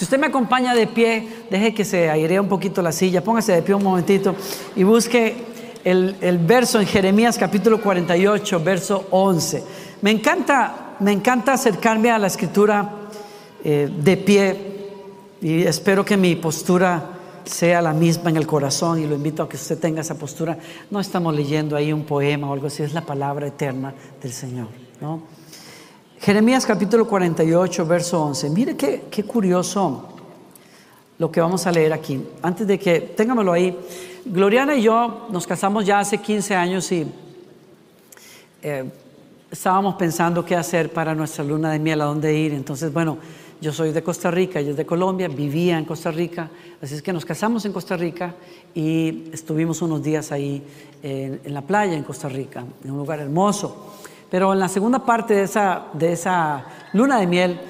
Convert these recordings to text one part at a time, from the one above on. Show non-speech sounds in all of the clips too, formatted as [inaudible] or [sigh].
Si usted me acompaña de pie, deje que se airee un poquito la silla, póngase de pie un momentito y busque el, verso en Jeremías capítulo 48, verso 11. Me encanta, me encanta acercarme a la escritura eh, de pie y espero que mi postura sea la misma en el corazón y lo invito a que usted tenga esa postura. No estamos leyendo ahí un poema o algo así, es la palabra eterna del Señor. ¿no? Jeremías capítulo 48, verso 11. Mire qué, qué curioso lo que vamos a leer aquí. Antes de que, téngamelo ahí. Gloriana y yo nos casamos ya hace 15 años y eh, estábamos pensando qué hacer para nuestra luna de miel, a dónde ir. Entonces, bueno, yo soy de Costa Rica, ella es de Colombia, vivía en Costa Rica, así es que nos casamos en Costa Rica y estuvimos unos días ahí en, la playa en Costa Rica, en un lugar hermoso. Pero en la segunda parte de esa, de esa luna de miel,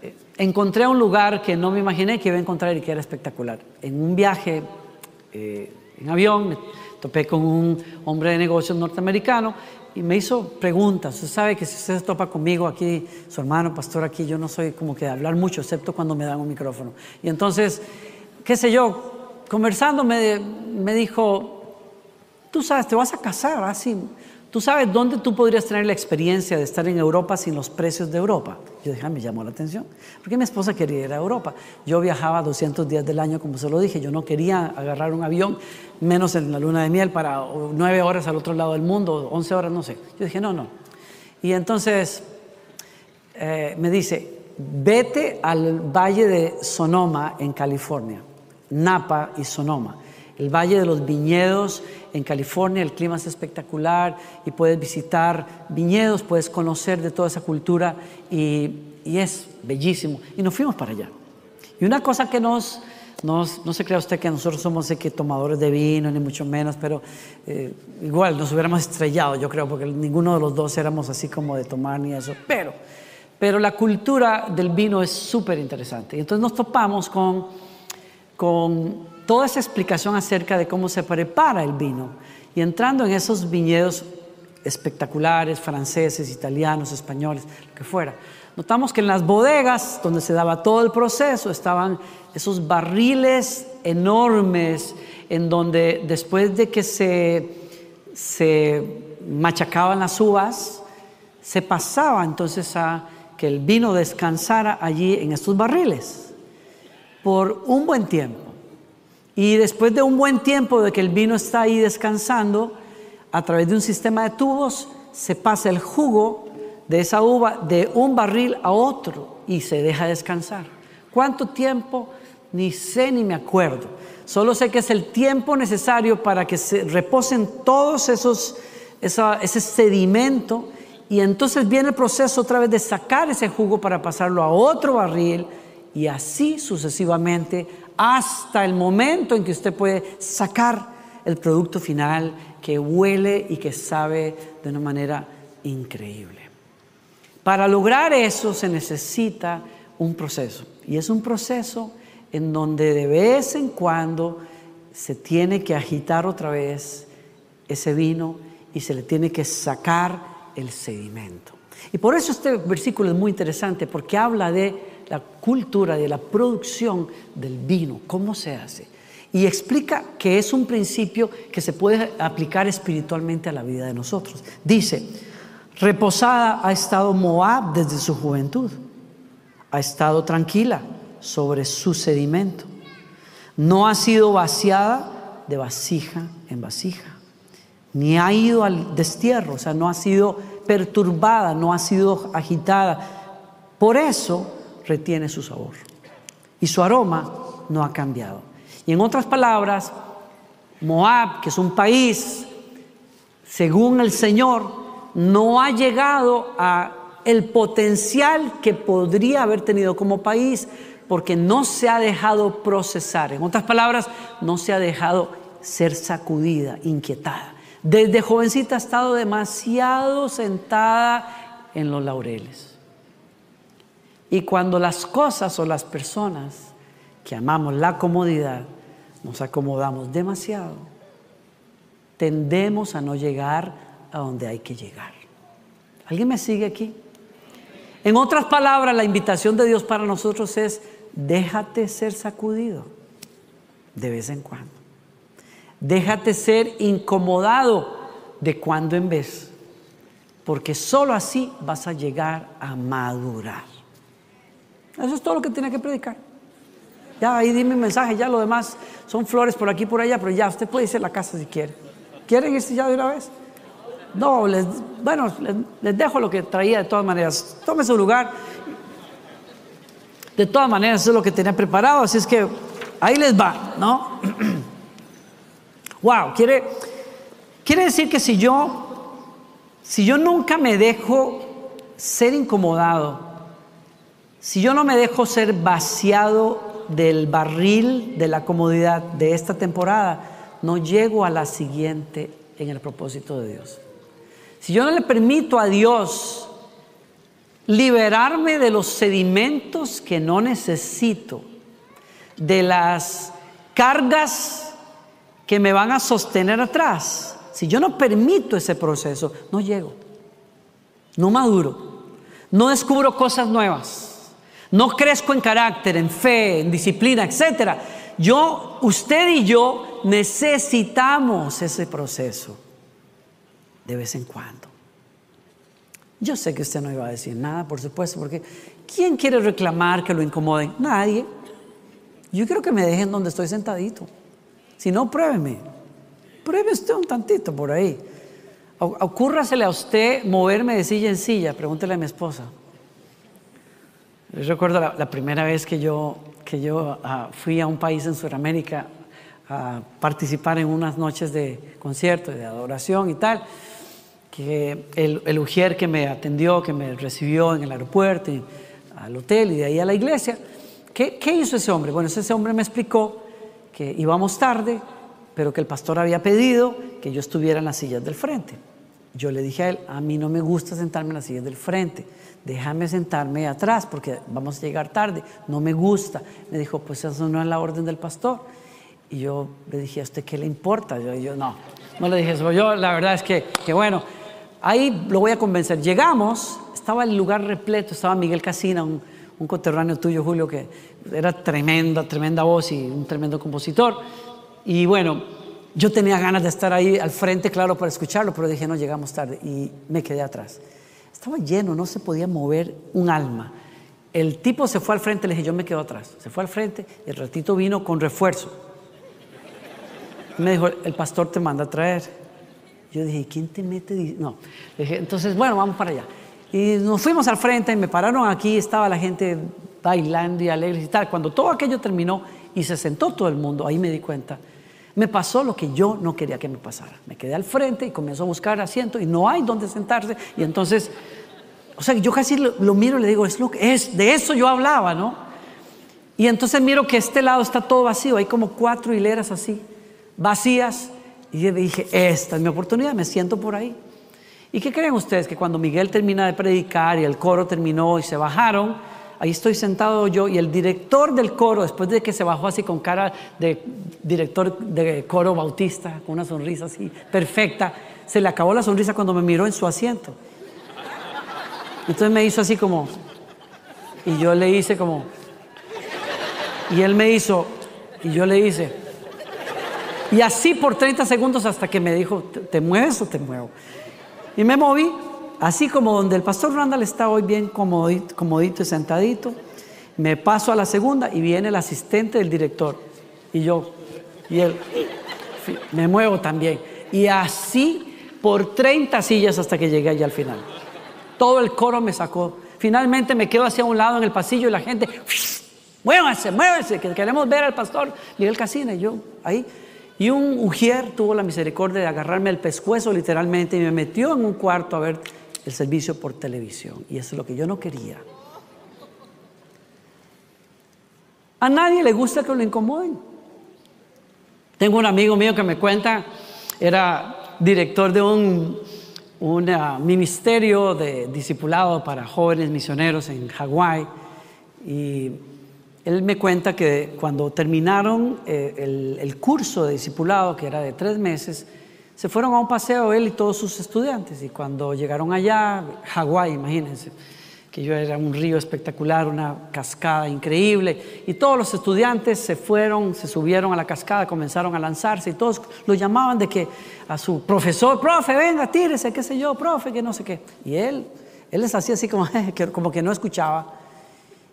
eh, encontré un lugar que no me imaginé que iba a encontrar y que era espectacular. En un viaje eh, en avión, me topé con un hombre de negocios norteamericano y me hizo preguntas. Usted sabe que si usted se topa conmigo aquí, su hermano, pastor aquí, yo no soy como que de hablar mucho, excepto cuando me dan un micrófono. Y entonces, qué sé yo, conversando me, me dijo, tú sabes, te vas a casar así. Tú sabes dónde tú podrías tener la experiencia de estar en Europa sin los precios de Europa. Yo dije, ah, me llamó la atención, porque mi esposa quería ir a Europa. Yo viajaba 200 días del año, como se lo dije, yo no quería agarrar un avión, menos en la luna de miel, para nueve horas al otro lado del mundo, 11 horas, no sé. Yo dije, no, no. Y entonces eh, me dice, vete al valle de Sonoma en California, Napa y Sonoma el Valle de los Viñedos en California, el clima es espectacular y puedes visitar viñedos, puedes conocer de toda esa cultura y, es bellísimo. Y nos fuimos para allá. Y una cosa que nos, no se crea usted que nosotros somos que tomadores de vino, ni mucho menos, pero eh, igual nos hubiéramos estrellado, yo creo, porque ninguno de los dos éramos así como de tomar ni eso. Pero, pero la cultura del vino es súper interesante. Entonces nos topamos con, con toda esa explicación acerca de cómo se prepara el vino. Y entrando en esos viñedos espectaculares, franceses, italianos, españoles, lo que fuera, notamos que en las bodegas donde se daba todo el proceso estaban esos barriles enormes en donde después de que se, se machacaban las uvas, se pasaba entonces a que el vino descansara allí en estos barriles por un buen tiempo. Y después de un buen tiempo de que el vino está ahí descansando, a través de un sistema de tubos se pasa el jugo de esa uva de un barril a otro y se deja descansar. ¿Cuánto tiempo? Ni sé ni me acuerdo. Solo sé que es el tiempo necesario para que se reposen todos esos, ese sedimento y entonces viene el proceso otra vez de sacar ese jugo para pasarlo a otro barril y así sucesivamente hasta el momento en que usted puede sacar el producto final que huele y que sabe de una manera increíble. Para lograr eso se necesita un proceso y es un proceso en donde de vez en cuando se tiene que agitar otra vez ese vino y se le tiene que sacar el sedimento. Y por eso este versículo es muy interesante porque habla de la cultura de la producción del vino, cómo se hace. Y explica que es un principio que se puede aplicar espiritualmente a la vida de nosotros. Dice, reposada ha estado Moab desde su juventud, ha estado tranquila sobre su sedimento, no ha sido vaciada de vasija en vasija, ni ha ido al destierro, o sea, no ha sido perturbada, no ha sido agitada. Por eso retiene su sabor y su aroma no ha cambiado. Y en otras palabras, Moab, que es un país, según el Señor, no ha llegado a el potencial que podría haber tenido como país porque no se ha dejado procesar. En otras palabras, no se ha dejado ser sacudida, inquietada. Desde jovencita ha estado demasiado sentada en los laureles. Y cuando las cosas o las personas que amamos la comodidad nos acomodamos demasiado, tendemos a no llegar a donde hay que llegar. ¿Alguien me sigue aquí? En otras palabras, la invitación de Dios para nosotros es, déjate ser sacudido de vez en cuando. Déjate ser incomodado de cuando en vez, porque solo así vas a llegar a madurar. Eso es todo lo que tiene que predicar. Ya ahí di mi mensaje, ya lo demás son flores por aquí por allá, pero ya usted puede irse a la casa si quiere. ¿Quieren irse ya de una vez? No, les, bueno, les, dejo lo que traía de todas maneras. Tome su lugar. De todas maneras, eso es lo que tenía preparado, así es que ahí les va, ¿no? [clears throat] wow, quiere, quiere decir que si yo, si yo nunca me dejo ser incomodado, si yo no me dejo ser vaciado del barril de la comodidad de esta temporada, no llego a la siguiente en el propósito de Dios. Si yo no le permito a Dios liberarme de los sedimentos que no necesito, de las cargas que me van a sostener atrás, si yo no permito ese proceso, no llego, no maduro, no descubro cosas nuevas, no crezco en carácter, en fe, en disciplina, etc. Yo, usted y yo necesitamos ese proceso de vez en cuando. Yo sé que usted no iba a decir nada, por supuesto, porque ¿quién quiere reclamar que lo incomoden? Nadie. Yo quiero que me dejen donde estoy sentadito. Si no, pruébeme. Pruebe usted un tantito por ahí. Ocúrrasele a usted moverme de silla en silla. Pregúntele a mi esposa. Yo recuerdo la, primera vez que yo, que yo ah, fui a un país en Sudamérica a participar en unas noches de concierto, de adoración y tal que el, el ujier que me atendió, que me recibió en el aeropuerto, y al hotel y de ahí a la iglesia, ¿qué, ¿qué hizo ese hombre? Bueno, ese hombre me explicó que íbamos tarde, pero que el pastor había pedido que yo estuviera en las sillas del frente. Yo le dije a él, a mí no me gusta sentarme en las sillas del frente, déjame sentarme atrás porque vamos a llegar tarde, no me gusta. Me dijo, pues eso no es la orden del pastor. Y yo le dije, ¿a usted qué le importa? Yo, yo no, no le dije eso. Yo la verdad es que, que bueno, Ahí lo voy a convencer. Llegamos, estaba el lugar repleto, estaba Miguel Casina, un, un tuyo, Julio, que era tremenda, tremenda voz y un tremendo compositor. Y bueno, yo tenía ganas de estar ahí al frente, claro, para escucharlo, pero dije, no, llegamos tarde y me quedé atrás. Estaba lleno, no se podía mover un alma. El tipo se fue al frente, le dije, yo me quedo atrás. Se fue al frente y el ratito vino con refuerzo. Me dijo, el pastor te manda a traer. Yo dije, ¿quién te mete? No. Dije, entonces, bueno, vamos para allá. Y nos fuimos al frente y me pararon aquí, estaba la gente bailando y alegre y tal. Cuando todo aquello terminó y se sentó todo el mundo, ahí me di cuenta. Me pasó lo que yo no quería que me pasara. Me quedé al frente y comenzó a buscar asiento y no hay donde sentarse. Y entonces, o sea, yo casi lo, miro y le digo, es, lo es, de eso yo hablaba, ¿no? Y entonces miro que este lado está todo vacío, hay como cuatro hileras así, vacías. Y yo dije, esta es mi oportunidad, me siento por ahí. ¿Y qué creen ustedes? Que cuando Miguel termina de predicar y el coro terminó y se bajaron, ahí estoy sentado yo y el director del coro, después de que se bajó así con cara de director de coro bautista, con una sonrisa así perfecta, se le acabó la sonrisa cuando me miró en su asiento. Entonces me hizo así como, y yo le hice como, y él me hizo, y yo le hice, y así por 30 segundos hasta que me dijo, ¿te mueves o te muevo? Y me moví, así como donde el pastor Randall está hoy bien comodito, comodito y sentadito. Me paso a la segunda y viene el asistente del director. Y yo, y él, me muevo también. Y así por 30 sillas hasta que llegué allá al final. Todo el coro me sacó. Finalmente me quedo hacia un lado en el pasillo y la gente, muévanse, muévanse, que queremos ver al pastor Miguel Casina. Y yo ahí y un ujier tuvo la misericordia de agarrarme el pescuezo literalmente y me metió en un cuarto a ver el servicio por televisión. Y eso es lo que yo no quería. A nadie le gusta que lo incomoden. Tengo un amigo mío que me cuenta, era director de un, un ah, ministerio de discipulado para jóvenes misioneros en Hawái. Y él me cuenta que cuando terminaron eh, el, curso de discipulado, que era de tres meses, se fueron a un paseo él y todos sus estudiantes. Y cuando llegaron allá, Hawái, imagínense, yo era un río espectacular, una cascada increíble, y todos los estudiantes se fueron, se subieron a la cascada, comenzaron a lanzarse, y todos lo llamaban de que a su profesor, profe, venga, tírese, qué sé yo, profe, que no sé qué. Y él, él les hacía así como, [laughs] como que no escuchaba.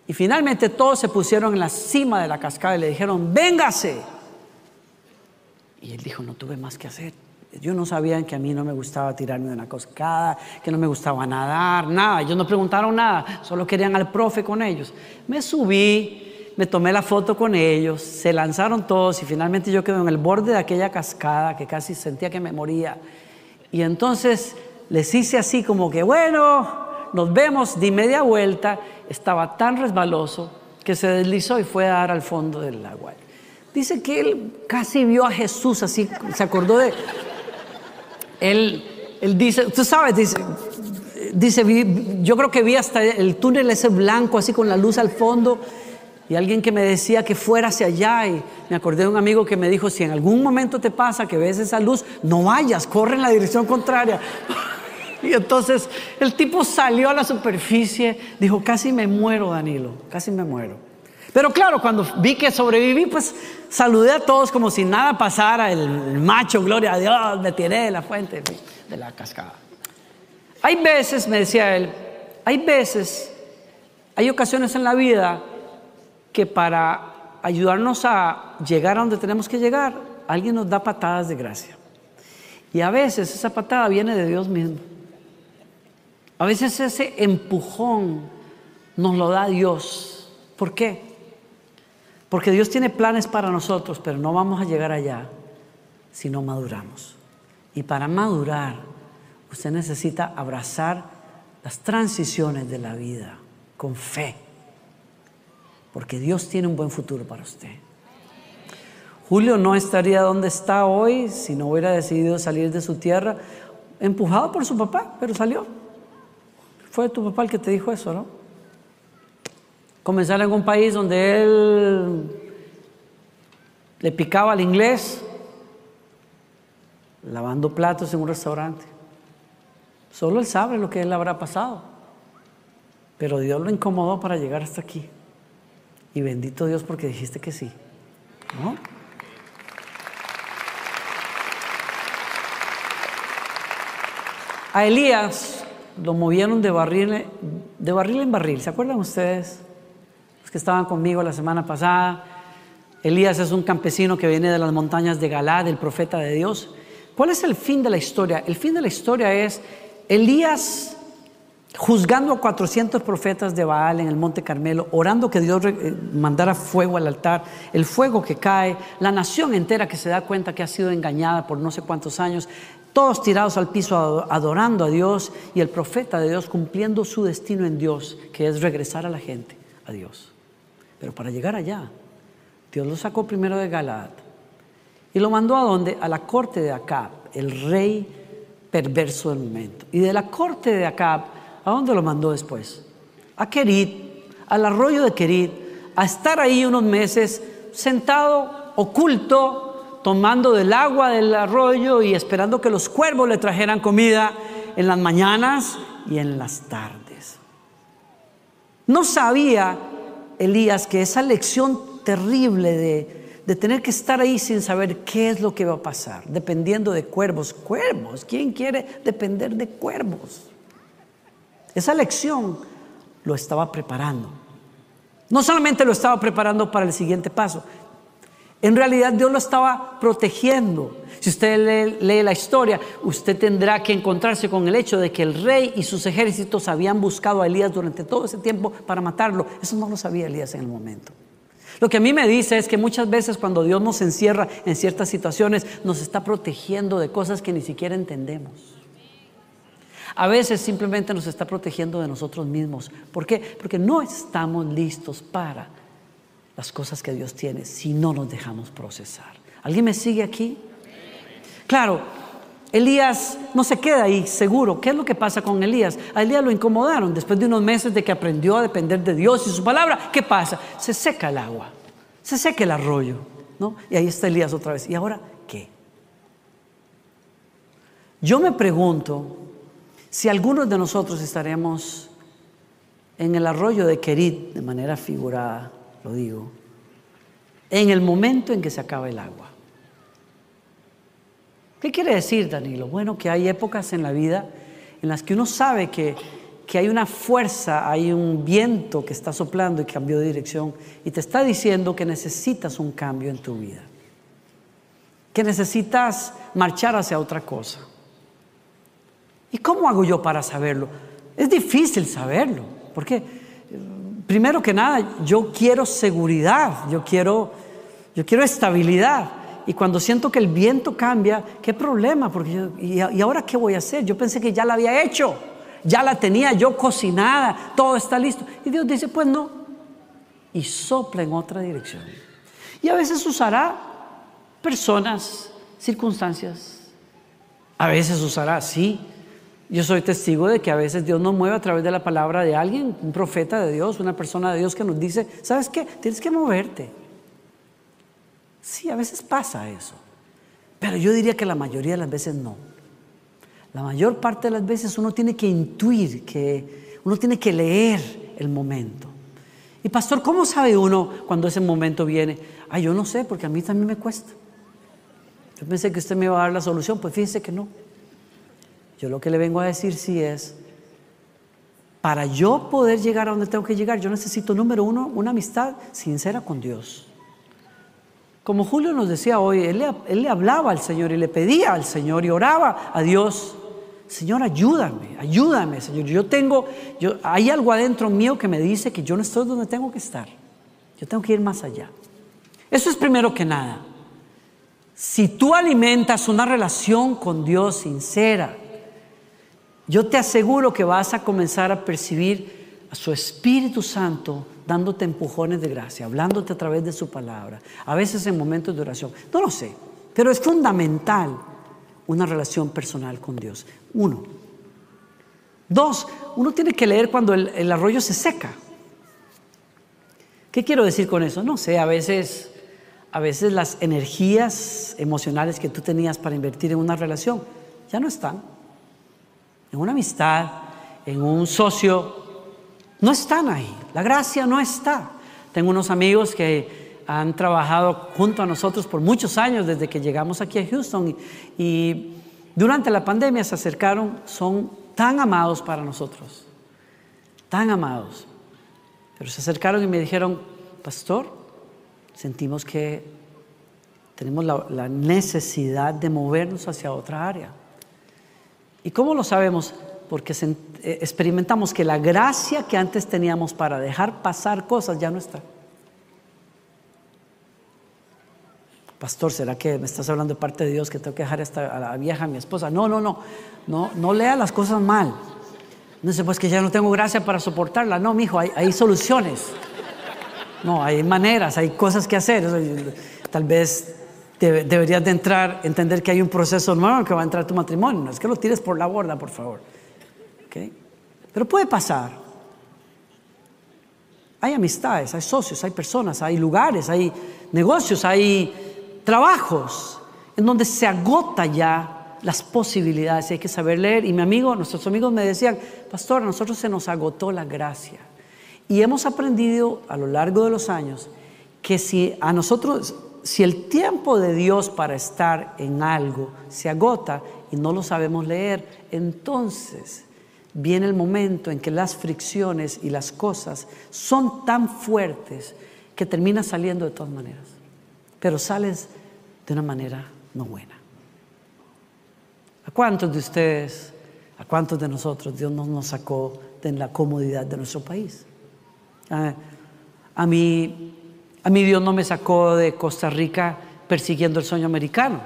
Y finalmente todos se pusieron en la cima de la cascada y le dijeron, véngase. Y él dijo, no tuve más que hacer. Yo no sabía que a mí no me gustaba tirarme de una cascada, que no me gustaba nadar, nada. Ellos no preguntaron nada, solo querían al profe con ellos. Me subí, me tomé la foto con ellos, se lanzaron todos y finalmente yo quedé en el borde de aquella cascada que casi sentía que me moría. Y entonces les hice así como que, bueno, nos vemos, di media vuelta, estaba tan resbaloso que se deslizó y fue a dar al fondo del agua. Dice que él casi vio a Jesús así, se acordó de, él, él dice, tú sabes, dice, dice, yo creo que vi hasta el túnel ese blanco, así con la luz al fondo, y alguien que me decía que fuera hacia allá, y me acordé de un amigo que me dijo, si en algún momento te pasa que ves esa luz, no vayas, corre en la dirección contraria. [laughs] Y entonces el tipo salió a la superficie, dijo, casi me muero, Danilo, casi me muero. Pero claro, cuando vi que sobreviví, pues saludé a todos como si nada pasara, el, macho, gloria a Dios, me tiré de la fuente, de la cascada. Hay veces, me decía él, hay veces, hay ocasiones en la vida que para ayudarnos a llegar a donde tenemos que llegar, alguien nos da patadas de gracia. Y a veces esa patada viene de Dios mismo. A veces ese empujón nos lo da Dios. ¿Por qué? Porque Dios tiene planes para nosotros, pero no vamos a llegar allá si no maduramos. Y para madurar, usted necesita abrazar las transiciones de la vida con fe. Porque Dios tiene un buen futuro para usted. Julio no estaría donde está hoy si no hubiera decidido salir de su tierra, empujado por su papá, pero salió. Fue tu papá el que te dijo eso, ¿no? Comenzar en un país donde él le picaba al inglés, lavando platos en un restaurante. Solo él sabe lo que él habrá pasado. Pero Dios lo incomodó para llegar hasta aquí. Y bendito Dios porque dijiste que sí. A Elías lo movieron de barril, de barril en barril. ¿Se acuerdan ustedes? Que estaban conmigo la semana pasada. Elías es un campesino que viene de las montañas de Galad, el profeta de Dios. ¿Cuál es el fin de la historia? El fin de la historia es Elías juzgando a 400 profetas de Baal en el monte Carmelo, orando que Dios eh, mandara fuego al altar, el fuego que cae, la nación entera que se da cuenta que ha sido engañada por no sé cuántos años, todos tirados al piso adorando a Dios y el profeta de Dios cumpliendo su destino en Dios, que es regresar a la gente a Dios. Pero para llegar allá, Dios lo sacó primero de Galaad y lo mandó a donde? A la corte de Acab, el rey perverso del momento. Y de la corte de Acab, ¿a dónde lo mandó después? A Kerit, al arroyo de Kerit, a estar ahí unos meses sentado, oculto, tomando del agua del arroyo y esperando que los cuervos le trajeran comida en las mañanas y en las tardes. No sabía Elías que esa lección terrible de, tener que estar ahí sin saber qué es lo que va a pasar, dependiendo de cuervos. Cuervos, ¿quién quiere depender de cuervos? Esa lección lo estaba preparando. No solamente lo estaba preparando para el siguiente paso, en realidad Dios lo estaba protegiendo. Si usted lee, la historia, usted tendrá que encontrarse con el hecho de que el rey y sus ejércitos habían buscado a Elías durante todo ese tiempo para matarlo. Eso no lo sabía Elías en el momento. Lo que a mí me dice es que muchas veces cuando Dios nos encierra en ciertas situaciones, nos está protegiendo de cosas que ni siquiera entendemos. A veces simplemente nos está protegiendo de nosotros mismos. ¿Por qué? Porque no estamos listos para las cosas que Dios tiene si no nos dejamos procesar. ¿Alguien me sigue aquí? Claro, Elías no se queda ahí seguro. ¿Qué es lo que pasa con Elías? A Elías lo incomodaron después de unos meses de que aprendió a depender de Dios y su palabra. ¿Qué pasa? Se seca el agua, se seca el arroyo, ¿no? Y ahí está Elías otra vez. ¿Y ahora qué? Yo me pregunto si algunos de nosotros estaremos en el arroyo de Querit, de manera figurada, lo digo, en el momento en que se acaba el agua. ¿Qué quiere decir, Danilo? Bueno, que hay épocas en la vida en las que uno sabe que, que hay una fuerza, hay un viento que está soplando y cambió de dirección y te está diciendo que necesitas un cambio en tu vida, que necesitas marchar hacia otra cosa. ¿Y cómo hago yo para saberlo? Es difícil saberlo, porque primero que nada yo quiero seguridad, yo quiero, yo quiero estabilidad y cuando siento que el viento cambia, ¿qué problema? Porque yo, ¿y, ahora qué voy a hacer? Yo pensé que ya la había hecho, ya la tenía yo cocinada, todo está listo. Y Dios dice, pues no. Y sopla en otra dirección. Y a veces usará personas, circunstancias. A veces usará, sí. Yo soy testigo de que a veces Dios nos mueve a través de la palabra de alguien, un profeta de Dios, una persona de Dios que nos dice, ¿sabes qué? Tienes que moverte. Sí, a veces pasa eso. Pero yo diría que la mayoría de las veces no. La mayor parte de las veces uno tiene que intuir, que uno tiene que leer el momento. Y pastor, ¿cómo sabe uno cuando ese momento viene? Ah, yo no sé, porque a mí también me cuesta. Yo pensé que usted me iba a dar la solución, pues fíjese que no. Yo lo que le vengo a decir sí es, para yo poder llegar a donde tengo que llegar, yo necesito, número uno, una amistad sincera con Dios. Como Julio nos decía hoy, él le, hablaba al Señor y le pedía al Señor y oraba a Dios. Señor, ayúdame, ayúdame, Señor. Yo tengo, yo, hay algo adentro mío que me dice que yo no estoy donde tengo que estar. Yo tengo que ir más allá. Eso es primero que nada. Si tú alimentas una relación con Dios sincera, yo te aseguro que vas a comenzar a percibir a su Espíritu Santo dándote empujones de gracia, hablándote a través de su palabra, a veces en momentos de oración. No lo sé, pero es fundamental una relación personal con Dios. Uno. Dos, uno tiene que leer cuando el, arroyo se seca. ¿Qué quiero decir con eso? No sé, a veces, a veces las energías emocionales que tú tenías para invertir en una relación ya no están. En una amistad, en un socio, no están ahí. La gracia no está. Tengo unos amigos que han trabajado junto a nosotros por muchos años desde que llegamos aquí a Houston y, durante la pandemia se acercaron, son tan amados para nosotros, tan amados. Pero se acercaron y me dijeron, pastor, sentimos que tenemos la, necesidad de movernos hacia otra área. ¿Y cómo lo sabemos? porque eh, experimentamos que la gracia que antes teníamos para dejar pasar cosas ya no está. Pastor, ¿será que me estás hablando de parte de Dios que tengo que dejar a la vieja, a mi esposa? No, no, no, no, lea las cosas mal. No sé, pues que ya no tengo gracia para soportarla. No, mi hijo, hay, hay soluciones. No, hay maneras, hay cosas que hacer. Tal vez deberías de entrar, entender que hay un proceso nuevo que va a entrar tu matrimonio. No es que lo tires por la borda, por favor. Pero puede pasar. Hay amistades, hay socios, hay personas, hay lugares, hay negocios, hay trabajos en donde se agota ya las posibilidades hay que saber leer. Y mi amigo, nuestros amigos me decían, pastor, a nosotros se nos agotó la gracia. Y hemos aprendido a lo largo de los años que si a nosotros, si el tiempo de Dios para estar en algo se agota y no lo sabemos leer, entonces viene el momento en que las fricciones y las cosas son tan fuertes que terminas saliendo de todas maneras, pero sales de una manera no buena. ¿A cuántos de ustedes, a cuántos de nosotros Dios nos sacó de la comodidad de nuestro país? A, a, mí, a mí Dios no me sacó de Costa Rica persiguiendo el sueño americano.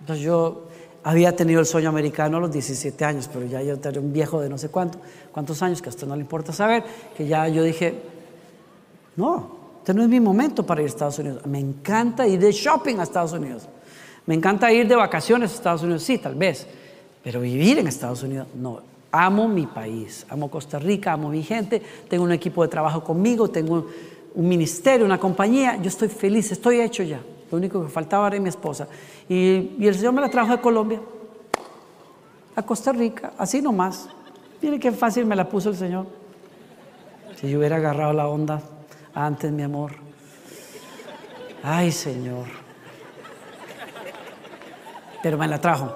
Entonces yo había tenido el sueño americano a los 17 años, pero ya yo era un viejo de no sé cuánto, cuántos años, que a usted no le importa saber, que ya yo dije, no, este no es mi momento para ir a Estados Unidos. Me encanta ir de shopping a Estados Unidos. Me encanta ir de vacaciones a Estados Unidos, sí, tal vez, pero vivir en Estados Unidos, no. Amo mi país, amo Costa Rica, amo mi gente, tengo un equipo de trabajo conmigo, tengo un ministerio, una compañía, yo estoy feliz, estoy hecho ya. Lo único que faltaba era mi esposa. Y, el Señor me la trajo de Colombia a Costa Rica, así nomás. Mire qué fácil me la puso el Señor. Si yo hubiera agarrado la onda antes, mi amor. Ay, Señor. Pero me la trajo.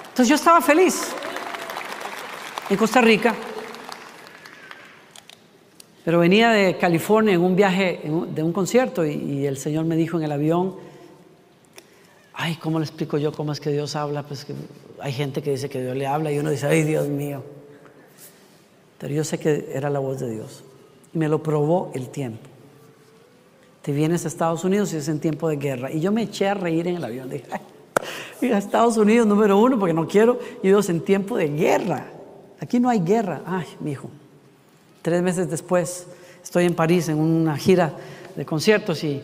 Entonces yo estaba feliz en Costa Rica, pero venía de California en un viaje de un concierto y, el Señor me dijo en el avión, ay, ¿cómo le explico yo cómo es que Dios habla? Pues que hay gente que dice que Dios le habla y uno dice, ay, Dios mío. Pero yo sé que era la voz de Dios. Y me lo probó el tiempo. Te vienes a Estados Unidos y es en tiempo de guerra. Y yo me eché a reír en el avión. Dije, ay, a Estados Unidos número uno porque no quiero y dos en tiempo de guerra. Aquí no hay guerra. Ay, mi hijo. Tres meses después estoy en París en una gira de conciertos y,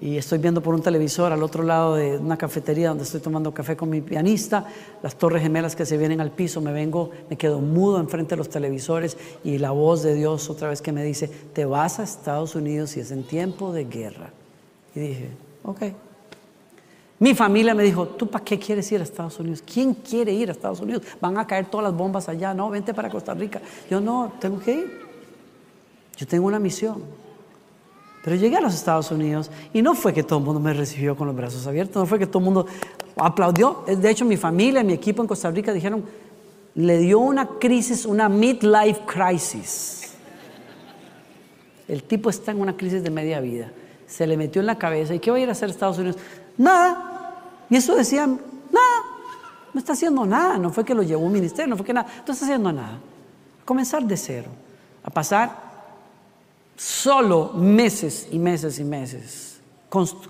estoy viendo por un televisor al otro lado de una cafetería donde estoy tomando café con mi pianista, las torres gemelas que se vienen al piso, me vengo, me quedo mudo enfrente de los televisores y la voz de Dios otra vez que me dice, te vas a Estados Unidos y es en tiempo de guerra. Y dije, ok. Mi familia me dijo, ¿tú para qué quieres ir a Estados Unidos? ¿Quién quiere ir a Estados Unidos? Van a caer todas las bombas allá. No, vente para Costa Rica. Yo no, tengo que ir. Yo tengo una misión. Pero llegué a los Estados Unidos y no fue que todo el mundo me recibió con los brazos abiertos, no fue que todo el mundo aplaudió. De hecho, mi familia, mi equipo en Costa Rica dijeron, le dio una crisis, una midlife crisis. El tipo está en una crisis de media vida. Se le metió en la cabeza, ¿y qué va a ir a hacer a Estados Unidos? Nada. Y eso decían, nada. No está haciendo nada. No fue que lo llevó un ministerio, no fue que nada. No está haciendo nada. comenzar de cero. A pasar solo meses y meses y meses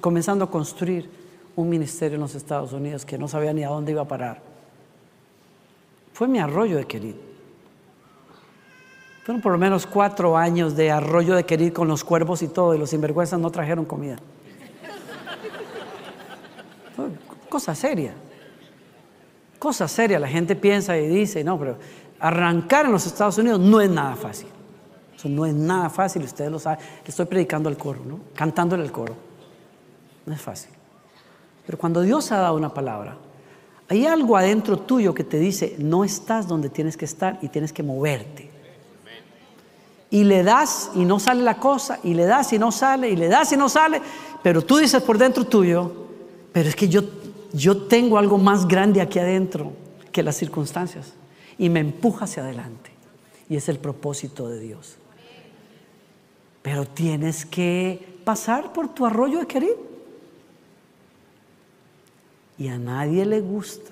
comenzando a construir un ministerio en los Estados Unidos que no sabía ni a dónde iba a parar. Fue mi arroyo de querid. Fueron por lo menos cuatro años de arroyo de querid con los cuervos y todo, y los sinvergüenzas no trajeron comida cosa seria. Cosa seria. La gente piensa y dice, no, pero arrancar en los Estados Unidos no es nada fácil. Eso no es nada fácil, ustedes lo saben. Le estoy predicando al coro, ¿no? Cantándole al coro. No es fácil. Pero cuando Dios ha dado una palabra, hay algo adentro tuyo que te dice, no estás donde tienes que estar y tienes que moverte. Y le das y no sale la cosa, y le das y no sale, y le das y no sale, pero tú dices por dentro tuyo, pero es que yo yo tengo algo más grande aquí adentro que las circunstancias y me empuja hacia adelante. Y es el propósito de Dios. Pero tienes que pasar por tu arroyo de querer. Y a nadie le gusta.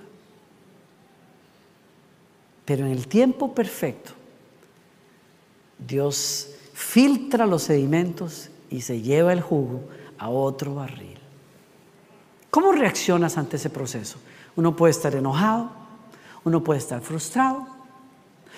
Pero en el tiempo perfecto, Dios filtra los sedimentos y se lleva el jugo a otro barril. ¿Cómo reaccionas ante ese proceso? Uno puede estar enojado, uno puede estar frustrado,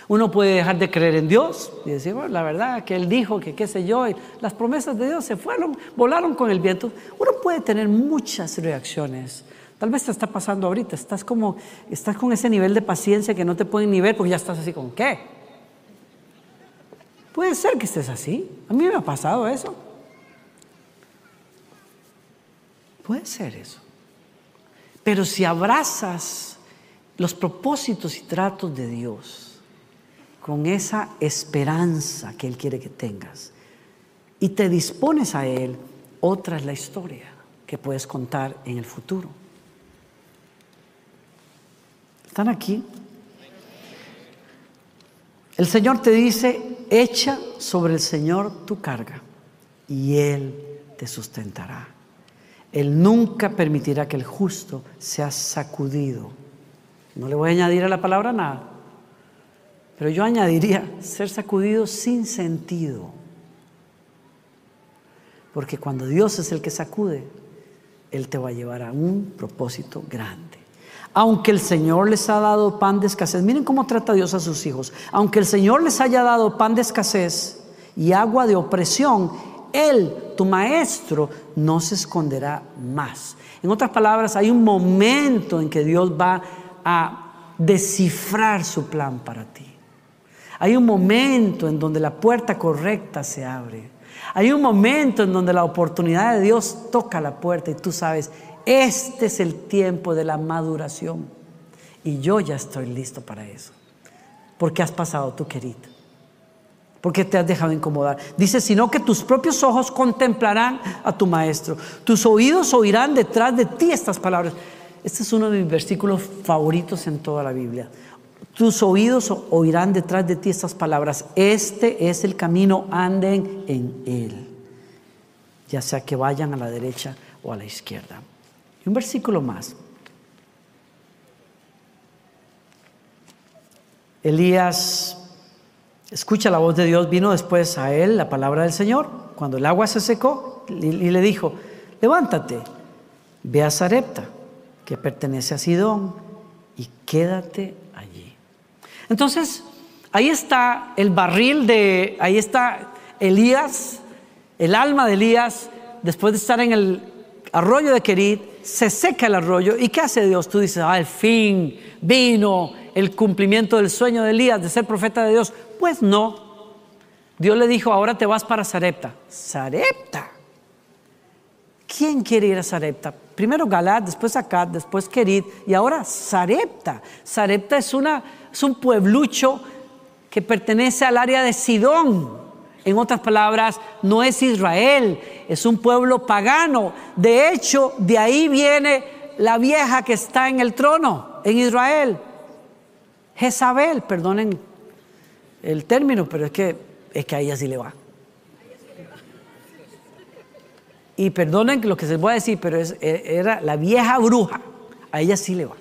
uno puede dejar de creer en Dios y decir, bueno, la verdad que Él dijo que qué sé yo, y las promesas de Dios se fueron, volaron con el viento. Uno puede tener muchas reacciones. Tal vez te está pasando ahorita, estás como, estás con ese nivel de paciencia que no te pueden ni ver porque ya estás así con qué. Puede ser que estés así. A mí me ha pasado eso. Puede ser eso. Pero si abrazas los propósitos y tratos de Dios con esa esperanza que Él quiere que tengas y te dispones a Él, otra es la historia que puedes contar en el futuro. ¿Están aquí? El Señor te dice, echa sobre el Señor tu carga y Él te sustentará. Él nunca permitirá que el justo sea sacudido. No le voy a añadir a la palabra nada, pero yo añadiría ser sacudido sin sentido. Porque cuando Dios es el que sacude, Él te va a llevar a un propósito grande. Aunque el Señor les ha dado pan de escasez, miren cómo trata Dios a sus hijos. Aunque el Señor les haya dado pan de escasez y agua de opresión, Él tu maestro no se esconderá más. En otras palabras, hay un momento en que Dios va a descifrar su plan para ti. Hay un momento en donde la puerta correcta se abre. Hay un momento en donde la oportunidad de Dios toca la puerta y tú sabes, este es el tiempo de la maduración. Y yo ya estoy listo para eso. Porque has pasado tu querido. porque te has dejado incomodar. Dice, sino que tus propios ojos contemplarán a tu maestro, tus oídos oirán detrás de ti estas palabras. Este es uno de mis versículos favoritos en toda la Biblia. Tus oídos oirán detrás de ti estas palabras. Este es el camino, anden en él. Ya sea que vayan a la derecha o a la izquierda. Y un versículo más. Elías escucha la voz de Dios, vino después a él la palabra del Señor, cuando el agua se secó, y le dijo, levántate, ve a Sarepta, que pertenece a Sidón, y quédate. Entonces, ahí está el barril de, ahí está Elías, el alma de Elías, después de estar en el arroyo de Querit, se seca el arroyo, ¿y qué hace Dios? Tú dices, ah, al fin vino el cumplimiento del sueño de Elías de ser profeta de Dios. Pues no. Dios le dijo, ahora te vas para Sarepta. Sarepta. ¿Quién quiere ir a Sarepta? Primero Galat, después Acat, después Kerit y ahora Sarepta. Sarepta es, una, es un pueblucho que pertenece al área de Sidón. En otras palabras, no es Israel, es un pueblo pagano. De hecho, de ahí viene la vieja que está en el trono en Israel. Jezabel, perdonen el término, pero es que, es que a ella sí le va. Y perdonen lo que se voy a decir, pero es, e, era la vieja bruja, a ella sí le va.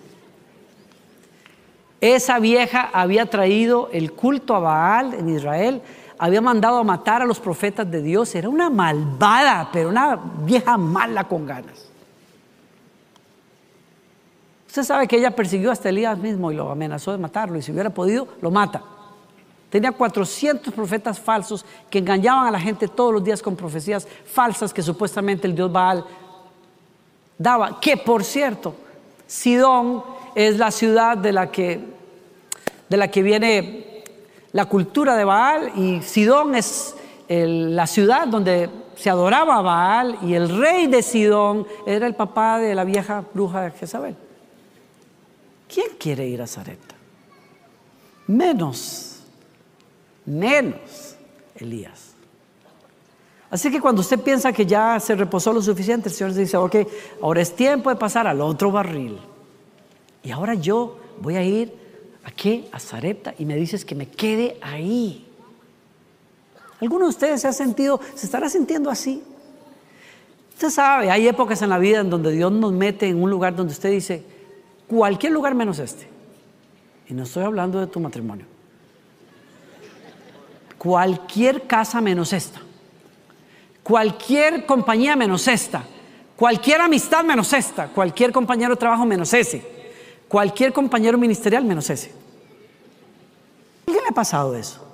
Esa vieja había traído el culto a Baal en Israel, había mandado a matar a los profetas de Dios, era una malvada, pero una vieja mala con ganas. Usted sabe que ella persiguió hasta Elías mismo y lo amenazó de matarlo y si hubiera podido, lo mata. Tenía 400 profetas falsos que engañaban a la gente todos los días con profecías falsas que supuestamente el dios Baal daba. Que por cierto, Sidón es la ciudad de la que, de la que viene la cultura de Baal y Sidón es la ciudad donde se adoraba Baal y el rey de Sidón era el papá de la vieja bruja de Jezabel. ¿Quién quiere ir a Zarepta? Menos, menos Elías. Así que cuando usted piensa que ya se reposó lo suficiente, el Señor dice, ok, ahora es tiempo de pasar al otro barril. Y ahora yo voy a ir a qué? A Zarepta y me dices que me quede ahí. ¿Alguno de ustedes se ha sentido, se estará sintiendo así? Usted sabe, hay épocas en la vida en donde Dios nos mete en un lugar donde usted dice, Cualquier lugar menos este. Y no estoy hablando de tu matrimonio. Cualquier casa menos esta. Cualquier compañía menos esta. Cualquier amistad menos esta. Cualquier compañero de trabajo menos ese. Cualquier compañero ministerial menos ese. ¿Qué le ha pasado eso?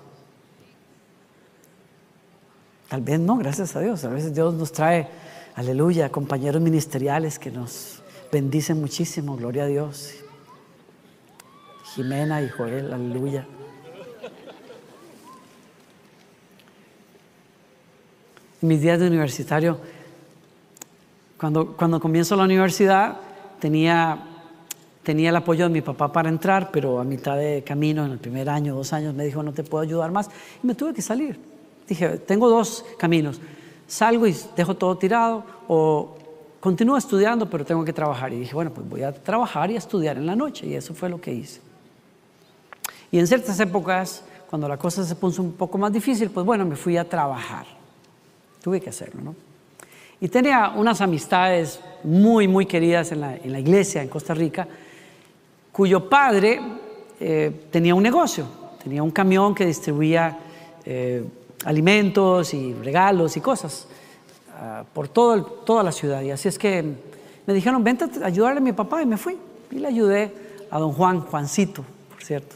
Tal vez no, gracias a Dios. A veces Dios nos trae, aleluya, compañeros ministeriales que nos bendice muchísimo, gloria a Dios. Jimena y Joel, aleluya. Mis días de universitario, cuando, cuando comienzo la universidad, tenía, tenía el apoyo de mi papá para entrar, pero a mitad de camino, en el primer año, dos años, me dijo, no te puedo ayudar más, y me tuve que salir. Dije, tengo dos caminos, salgo y dejo todo tirado, o continúo estudiando, pero tengo que trabajar. Y dije, bueno, pues voy a trabajar y a estudiar en la noche. Y eso fue lo que hice. Y en ciertas épocas, cuando la cosa se puso un poco más difícil, pues bueno, me fui a trabajar. Tuve que hacerlo, ¿no? Y tenía unas amistades muy, muy queridas en la, iglesia en Costa Rica, cuyo padre eh, tenía un negocio, tenía un camión que distribuía eh, alimentos y regalos y cosas. Ah, por todo toda la ciudad. Y así es que me dijeron, vente a ayudarle a mi papá y me fui. Y le ayudé a don Juan, Juancito, por cierto.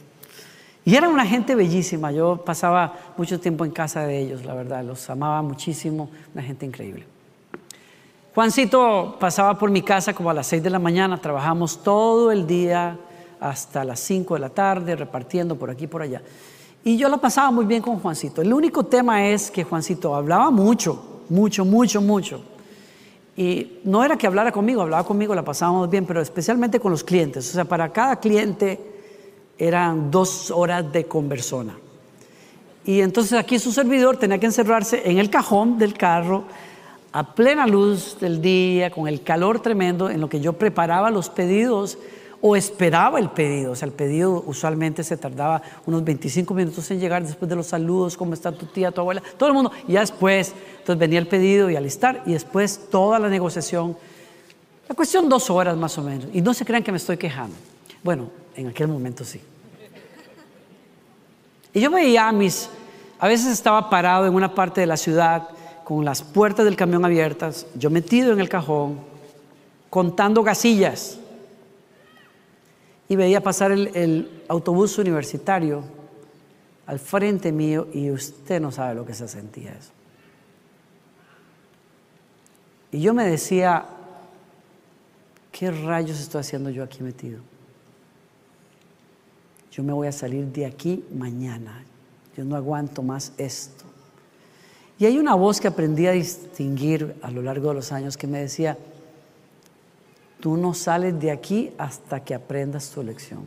Y era una gente bellísima. Yo pasaba mucho tiempo en casa de ellos, la verdad. Los amaba muchísimo, una gente increíble. Juancito pasaba por mi casa como a las 6 de la mañana. Trabajamos todo el día hasta las 5 de la tarde, repartiendo por aquí y por allá. Y yo la pasaba muy bien con Juancito. El único tema es que Juancito hablaba mucho mucho, mucho, mucho. Y no era que hablara conmigo, hablaba conmigo, la pasábamos bien, pero especialmente con los clientes. O sea, para cada cliente eran dos horas de conversona. Y entonces aquí su servidor tenía que encerrarse en el cajón del carro a plena luz del día, con el calor tremendo, en lo que yo preparaba los pedidos o esperaba el pedido. O sea, el pedido usualmente se tardaba unos 25 minutos en llegar después de los saludos, cómo está tu tía, tu abuela, todo el mundo. Y ya después, entonces venía el pedido y alistar y después toda la negociación. La cuestión dos horas más o menos. Y no se crean que me estoy quejando. Bueno, en aquel momento sí. Y yo veía a mis, a veces estaba parado en una parte de la ciudad con las puertas del camión abiertas, yo metido en el cajón, contando gasillas. Y veía pasar el, autobús universitario al frente mío y usted no sabe lo que se sentía eso. Y yo me decía, ¿qué rayos estoy haciendo yo aquí metido? Yo me voy a salir de aquí mañana. Yo no aguanto más esto. Y hay una voz que aprendí a distinguir a lo largo de los años que me decía, tú no sales de aquí hasta que aprendas tu lección.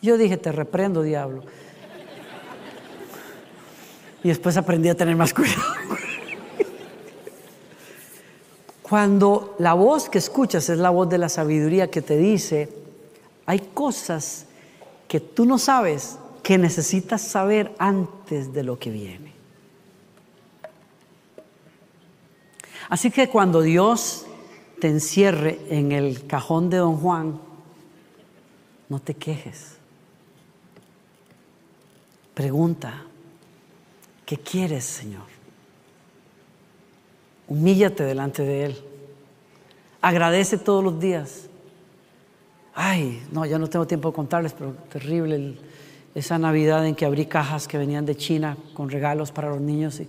Yo dije, te reprendo, diablo. Y después aprendí a tener más cuidado. Cuando la voz que escuchas es la voz de la sabiduría que te dice, hay cosas que tú no sabes que necesitas saber antes de lo que viene. Así que cuando Dios te encierre en el cajón de don Juan, no te quejes. Pregunta, ¿qué quieres, Señor? Humíllate delante de Él. Agradece todos los días. Ay, no, ya no tengo tiempo de contarles, pero terrible esa Navidad en que abrí cajas que venían de China con regalos para los niños y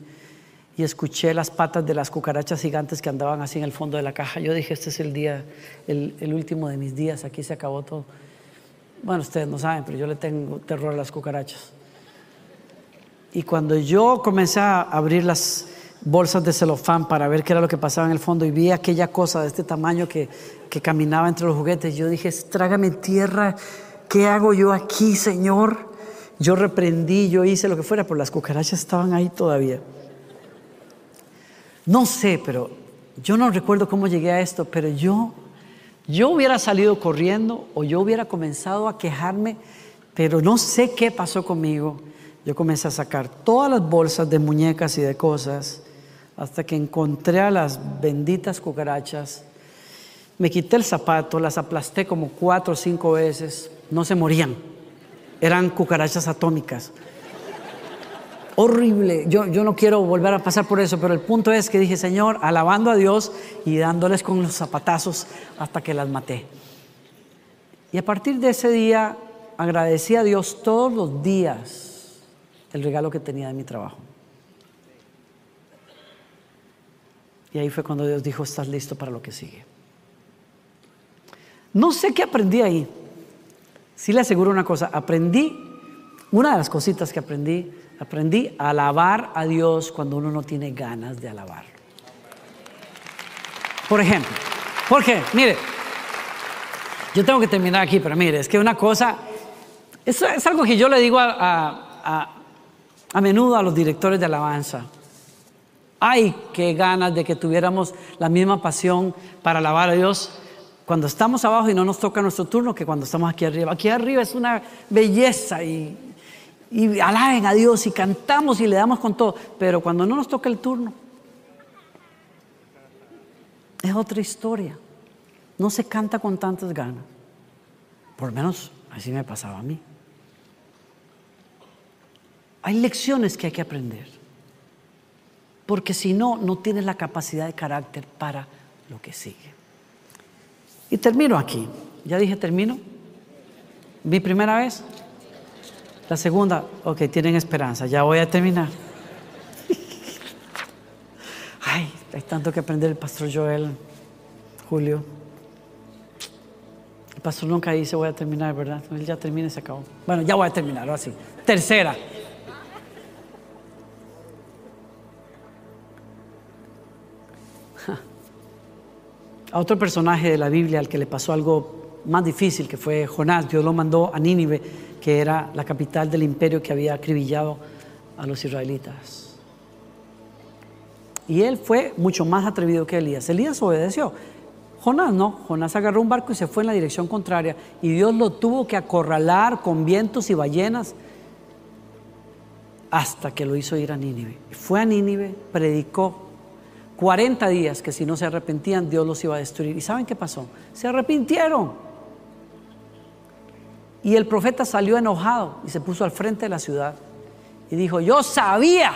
y escuché las patas de las cucarachas gigantes que andaban así en el fondo de la caja. Yo dije, este es el día, el, último de mis días, aquí se acabó todo. Bueno, ustedes no saben, pero yo le tengo terror a las cucarachas. Y cuando yo comencé a abrir las bolsas de celofán para ver qué era lo que pasaba en el fondo y vi aquella cosa de este tamaño que, que caminaba entre los juguetes, yo dije, trágame tierra, ¿qué hago yo aquí, Señor? Yo reprendí, yo hice lo que fuera, pero las cucarachas estaban ahí todavía. No sé, pero yo no recuerdo cómo llegué a esto, pero yo, yo hubiera salido corriendo o yo hubiera comenzado a quejarme, pero no sé qué pasó conmigo. Yo comencé a sacar todas las bolsas de muñecas y de cosas hasta que encontré a las benditas cucarachas. Me quité el zapato, las aplasté como cuatro o cinco veces, no se morían, eran cucarachas atómicas horrible. Yo, yo no quiero volver a pasar por eso, pero el punto es que dije, Señor, alabando a Dios y dándoles con los zapatazos hasta que las maté. Y a partir de ese día agradecí a Dios todos los días el regalo que tenía de mi trabajo. Y ahí fue cuando Dios dijo, estás listo para lo que sigue. No sé qué aprendí ahí. Sí le aseguro una cosa, aprendí, una de las cositas que aprendí Aprendí a alabar a Dios cuando uno no tiene ganas de alabarlo. Por ejemplo, porque, mire, yo tengo que terminar aquí, pero mire, es que una cosa, es algo que yo le digo a, a menudo a los directores de alabanza. Ay, qué ganas de que tuviéramos la misma pasión para alabar a Dios cuando estamos abajo y no nos toca nuestro turno que cuando estamos aquí arriba. Aquí arriba es una belleza y y alaben a Dios y cantamos y le damos con todo, pero cuando no nos toca el turno, es otra historia. No se canta con tantas ganas. Por lo menos así me pasaba a mí. Hay lecciones que hay que aprender. Porque si no, no tienes la capacidad de carácter para lo que sigue. Y termino aquí. Ya dije, termino. Mi primera vez. La segunda, ok, tienen esperanza, ya voy a terminar. [laughs] Ay, hay tanto que aprender el pastor Joel, Julio. El pastor nunca dice voy a terminar, ¿verdad? Él ya termina y se acabó. Bueno, ya voy a terminar, ahora sí. Tercera. [laughs] A otro personaje de la Biblia al que le pasó algo más difícil, que fue Jonás, Dios lo mandó a Nínive que era la capital del imperio que había acribillado a los israelitas. Y él fue mucho más atrevido que Elías. Elías obedeció. Jonás no, Jonás agarró un barco y se fue en la dirección contraria y Dios lo tuvo que acorralar con vientos y ballenas hasta que lo hizo ir a Nínive. Fue a Nínive, predicó 40 días que si no se arrepentían Dios los iba a destruir. ¿Y saben qué pasó? Se arrepintieron. Y el profeta salió enojado y se puso al frente de la ciudad y dijo, yo sabía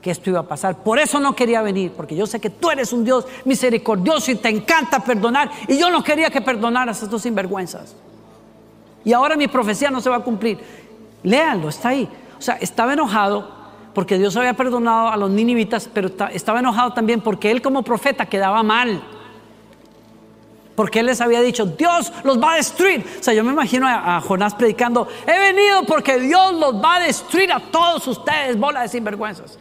que esto iba a pasar. Por eso no quería venir, porque yo sé que tú eres un Dios misericordioso y te encanta perdonar. Y yo no quería que perdonaras a estos sinvergüenzas. Y ahora mi profecía no se va a cumplir. Léanlo, está ahí. O sea, estaba enojado porque Dios había perdonado a los ninivitas, pero estaba enojado también porque él como profeta quedaba mal. Porque él les había dicho, Dios los va a destruir. O sea, yo me imagino a, Jonás predicando, he venido porque Dios los va a destruir a todos ustedes, bola de sinvergüenzas.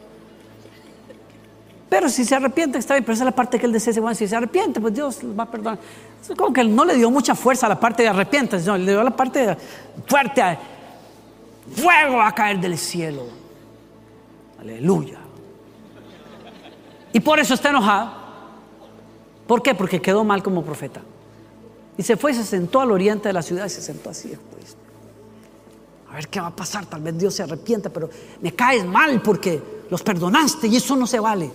Pero si se arrepiente, está bien, pero esa es la parte que él decía, si se arrepiente, pues Dios va a perdonar. Es como que no le dio mucha fuerza a la parte de arrepiente, sino le dio la parte fuerte, fuego va a caer del cielo. Aleluya. Y por eso está enojado. ¿Por qué? Porque quedó mal como profeta. Y se fue y se sentó al oriente de la ciudad y se sentó así. Pues. A ver qué va a pasar. Tal vez Dios se arrepienta, pero me caes mal porque los perdonaste y eso no se vale.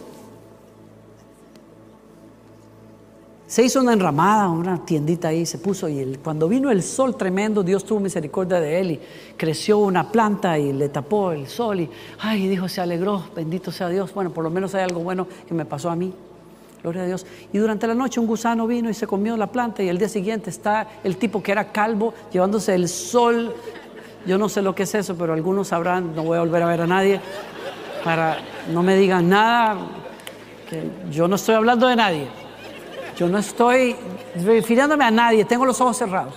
Se hizo una enramada, una tiendita ahí, se puso y cuando vino el sol tremendo, Dios tuvo misericordia de él y creció una planta y le tapó el sol y, ay, dijo, se alegró, bendito sea Dios. Bueno, por lo menos hay algo bueno que me pasó a mí. Gloria a Dios. Y durante la noche un gusano vino y se comió la planta y el día siguiente está el tipo que era calvo llevándose el sol. Yo no sé lo que es eso, pero algunos sabrán, no voy a volver a ver a nadie, para no me digan nada, que yo no estoy hablando de nadie. Yo no estoy refiriéndome a nadie, tengo los ojos cerrados.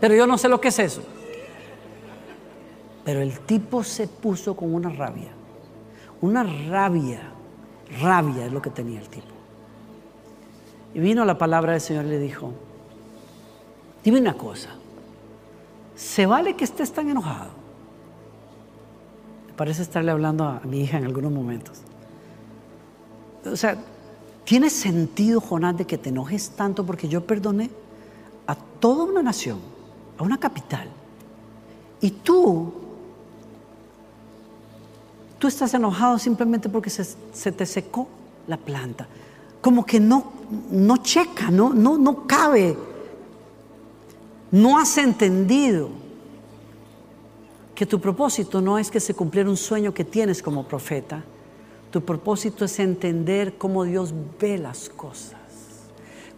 Pero yo no sé lo que es eso. Pero el tipo se puso con una rabia. Una rabia. Rabia es lo que tenía el tipo. Y vino la palabra del Señor y le dijo, dime una cosa, ¿se vale que estés tan enojado? Me parece estarle hablando a mi hija en algunos momentos. O sea, ¿tiene sentido, Jonás, de que te enojes tanto porque yo perdoné a toda una nación, a una capital? Y tú, tú estás enojado simplemente porque se, te secó la planta. Como que no, no checa, no, no, no cabe. No has entendido que tu propósito no es que se cumpliera un sueño que tienes como profeta tu propósito es entender cómo Dios ve las cosas.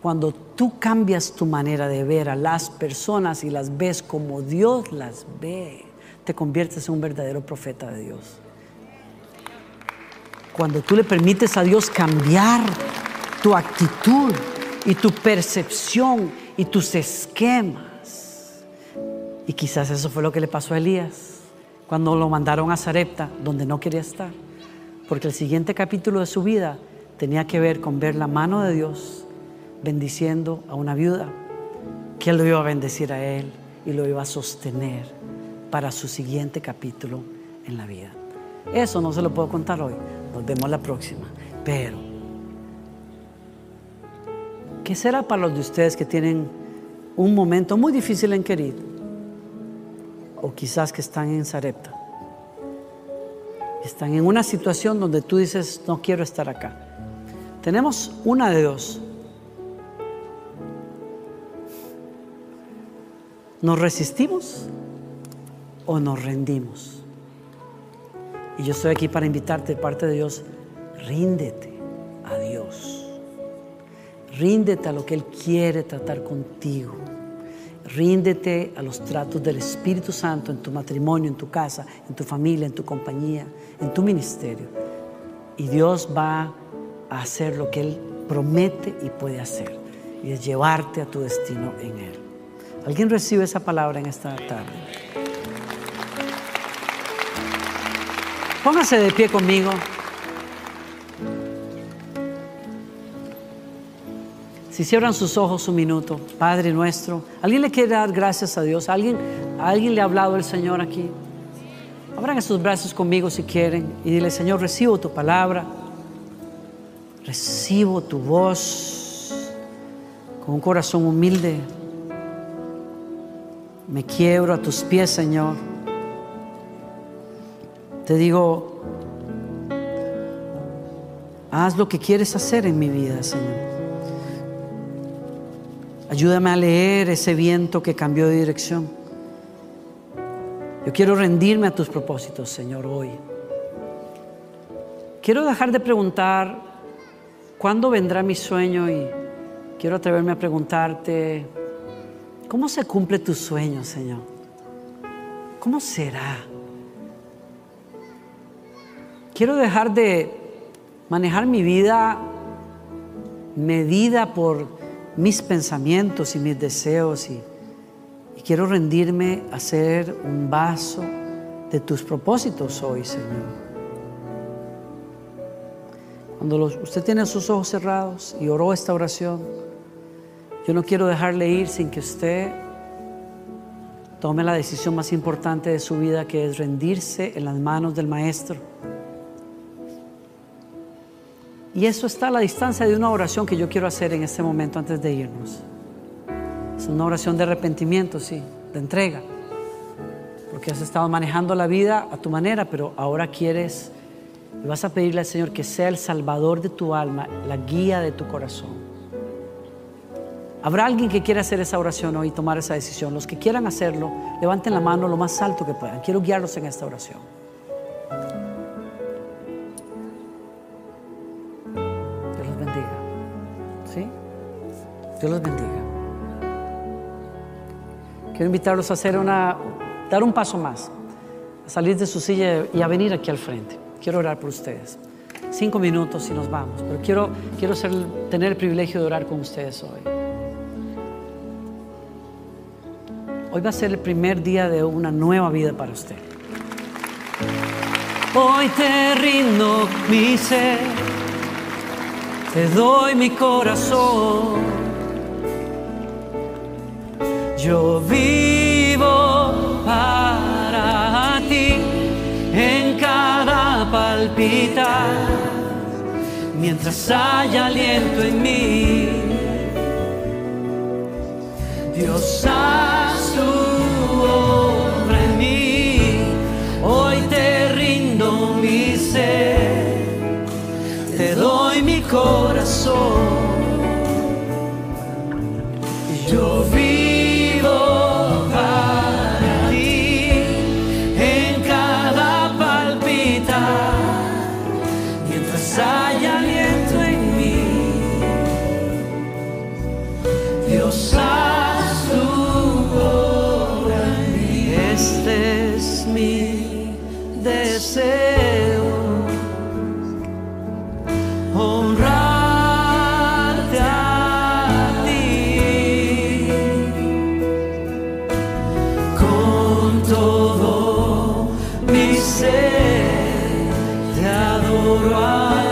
Cuando tú cambias tu manera de ver a las personas y las ves como Dios las ve, te conviertes en un verdadero profeta de Dios. Cuando tú le permites a Dios cambiar tu actitud y tu percepción y tus esquemas. Y quizás eso fue lo que le pasó a Elías cuando lo mandaron a Zarepta, donde no quería estar porque el siguiente capítulo de su vida tenía que ver con ver la mano de Dios bendiciendo a una viuda, que Él lo iba a bendecir a él y lo iba a sostener para su siguiente capítulo en la vida. Eso no se lo puedo contar hoy, nos vemos la próxima. Pero, ¿qué será para los de ustedes que tienen un momento muy difícil en querer? O quizás que están en Sarepta están en una situación donde tú dices, no quiero estar acá. Tenemos una de dos. ¿Nos resistimos o nos rendimos? Y yo estoy aquí para invitarte de parte de Dios, ríndete a Dios. Ríndete a lo que Él quiere tratar contigo. Ríndete a los tratos del Espíritu Santo en tu matrimonio, en tu casa, en tu familia, en tu compañía, en tu ministerio. Y Dios va a hacer lo que Él promete y puede hacer. Y es llevarte a tu destino en Él. ¿Alguien recibe esa palabra en esta tarde? Póngase de pie conmigo. Si cierran sus ojos un minuto, Padre nuestro, ¿alguien le quiere dar gracias a Dios? ¿Alguien, alguien le ha hablado el Señor aquí? Abran sus brazos conmigo si quieren y dile, Señor, recibo tu palabra, recibo tu voz con un corazón humilde. Me quiebro a tus pies, Señor. Te digo, haz lo que quieres hacer en mi vida, Señor. Ayúdame a leer ese viento que cambió de dirección. Yo quiero rendirme a tus propósitos, Señor, hoy. Quiero dejar de preguntar cuándo vendrá mi sueño y quiero atreverme a preguntarte, ¿cómo se cumple tu sueño, Señor? ¿Cómo será? Quiero dejar de manejar mi vida medida por mis pensamientos y mis deseos y, quiero rendirme a ser un vaso de tus propósitos hoy, Señor. Cuando usted tiene sus ojos cerrados y oró esta oración, yo no quiero dejarle ir sin que usted tome la decisión más importante de su vida, que es rendirse en las manos del Maestro y eso está a la distancia de una oración que yo quiero hacer en este momento antes de irnos. Es una oración de arrepentimiento, sí, de entrega. Porque has estado manejando la vida a tu manera, pero ahora quieres y vas a pedirle al Señor que sea el salvador de tu alma, la guía de tu corazón. Habrá alguien que quiera hacer esa oración hoy y tomar esa decisión. Los que quieran hacerlo, levanten la mano lo más alto que puedan. Quiero guiarlos en esta oración. Dios los bendiga. Quiero invitarlos a hacer una, dar un paso más, a salir de su silla y a venir aquí al frente. Quiero orar por ustedes. Cinco minutos y nos vamos, pero quiero, quiero tener el privilegio de orar con ustedes hoy. Hoy va a ser el primer día de una nueva vida para usted. Hoy te rindo mi ser, te doy mi corazón yo vivo para ti en cada palpitar, mientras haya aliento en mí. Dios haz tu obra en mí, hoy te rindo mi ser, te doy mi corazón. te adoro. a.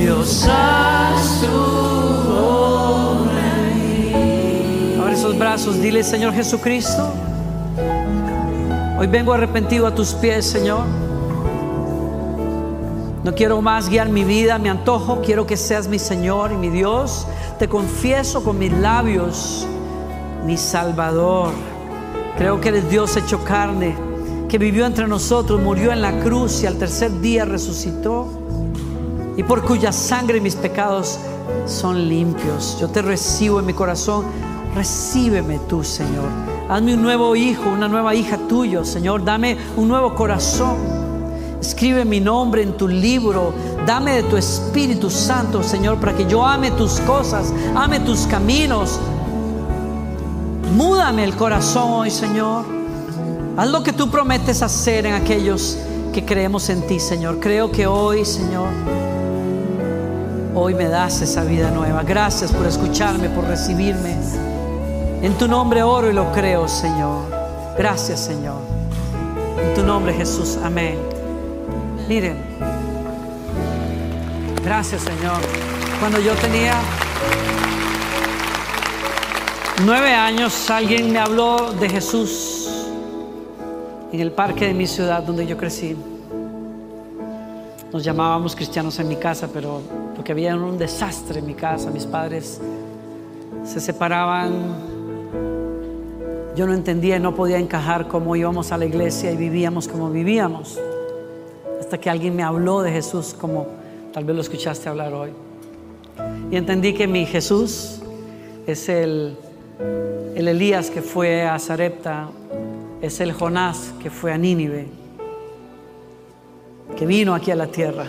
Dios mí. Abre esos brazos, dile Señor Jesucristo. Hoy vengo arrepentido a tus pies, Señor. No quiero más guiar mi vida, mi antojo. Quiero que seas mi Señor y mi Dios. Te confieso con mis labios, mi Salvador. Creo que eres Dios hecho carne, que vivió entre nosotros, murió en la cruz y al tercer día resucitó. Y por cuya sangre mis pecados son limpios. Yo te recibo en mi corazón. Recíbeme tú, Señor. Hazme un nuevo hijo, una nueva hija tuyo, Señor. Dame un nuevo corazón. Escribe mi nombre en tu libro. Dame de tu Espíritu Santo, Señor, para que yo ame tus cosas, ame tus caminos. Múdame el corazón hoy, Señor. Haz lo que tú prometes hacer en aquellos que creemos en ti, Señor. Creo que hoy, Señor, hoy me das esa vida nueva. Gracias por escucharme, por recibirme. En tu nombre oro y lo creo, Señor. Gracias, Señor. En tu nombre, Jesús. Amén. Miren, gracias Señor. Cuando yo tenía nueve años, alguien me habló de Jesús en el parque de mi ciudad donde yo crecí. Nos llamábamos cristianos en mi casa, pero lo que había un desastre en mi casa. Mis padres se separaban. Yo no entendía y no podía encajar cómo íbamos a la iglesia y vivíamos como vivíamos hasta que alguien me habló de Jesús como tal vez lo escuchaste hablar hoy. Y entendí que mi Jesús es el, el Elías que fue a Zarepta, es el Jonás que fue a Nínive, que vino aquí a la tierra,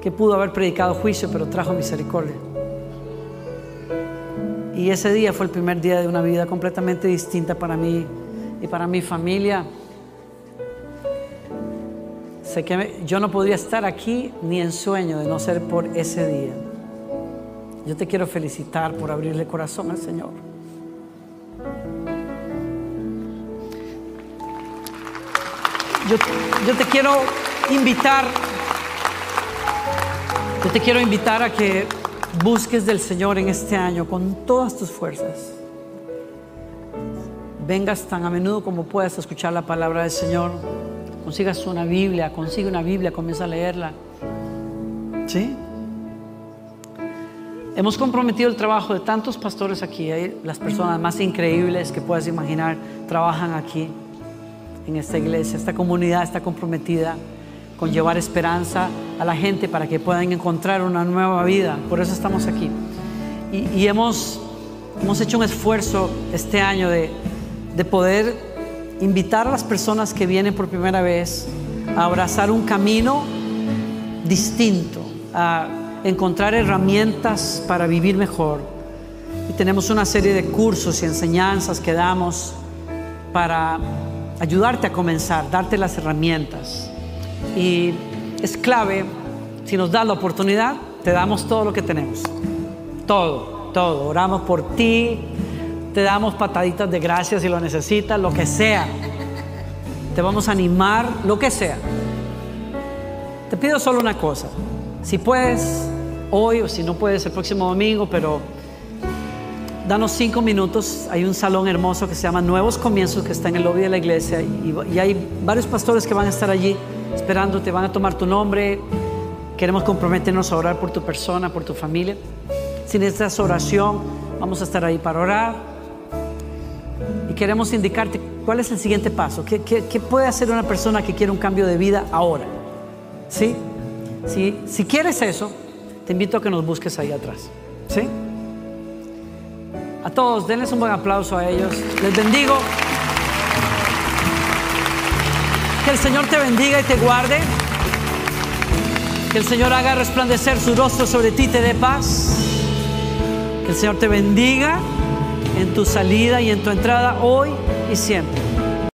que pudo haber predicado juicio, pero trajo misericordia. Y ese día fue el primer día de una vida completamente distinta para mí y para mi familia. Sé que yo no podría estar aquí ni en sueño de no ser por ese día. Yo te quiero felicitar por abrirle corazón al Señor. Yo, yo, te quiero invitar, yo te quiero invitar a que busques del Señor en este año con todas tus fuerzas. Vengas tan a menudo como puedas a escuchar la palabra del Señor consigas una Biblia, consigue una Biblia, comienza a leerla. ¿Sí? Hemos comprometido el trabajo de tantos pastores aquí, las personas más increíbles que puedas imaginar trabajan aquí, en esta iglesia. Esta comunidad está comprometida con llevar esperanza a la gente para que puedan encontrar una nueva vida. Por eso estamos aquí. Y, hemos, hemos hecho un esfuerzo este año de, de poder invitar a las personas que vienen por primera vez a abrazar un camino distinto, a encontrar herramientas para vivir mejor. Y tenemos una serie de cursos y enseñanzas que damos para ayudarte a comenzar, darte las herramientas. Y es clave, si nos da la oportunidad, te damos todo lo que tenemos. Todo, todo. Oramos por ti, te damos pataditas de gracia si lo necesitas, lo que sea. Te vamos a animar, lo que sea. Te pido solo una cosa. Si puedes, hoy o si no puedes, el próximo domingo, pero danos cinco minutos. Hay un salón hermoso que se llama Nuevos Comienzos, que está en el lobby de la iglesia. Y, hay varios pastores que van a estar allí esperándote, van a tomar tu nombre. Queremos comprometernos a orar por tu persona, por tu familia. Si necesitas oración, vamos a estar ahí para orar y queremos indicarte cuál es el siguiente paso. ¿Qué, puede hacer una persona que quiere un cambio de vida ahora? ¿Sí? Si, si quieres eso, te invito a que nos busques ahí atrás. ¿Sí? A todos, denles un buen aplauso a ellos. Les bendigo. Que el Señor te bendiga y te guarde. Que el Señor haga resplandecer su rostro sobre ti y te dé paz. Que el Señor te bendiga en tu salida y en tu entrada hoy y siempre.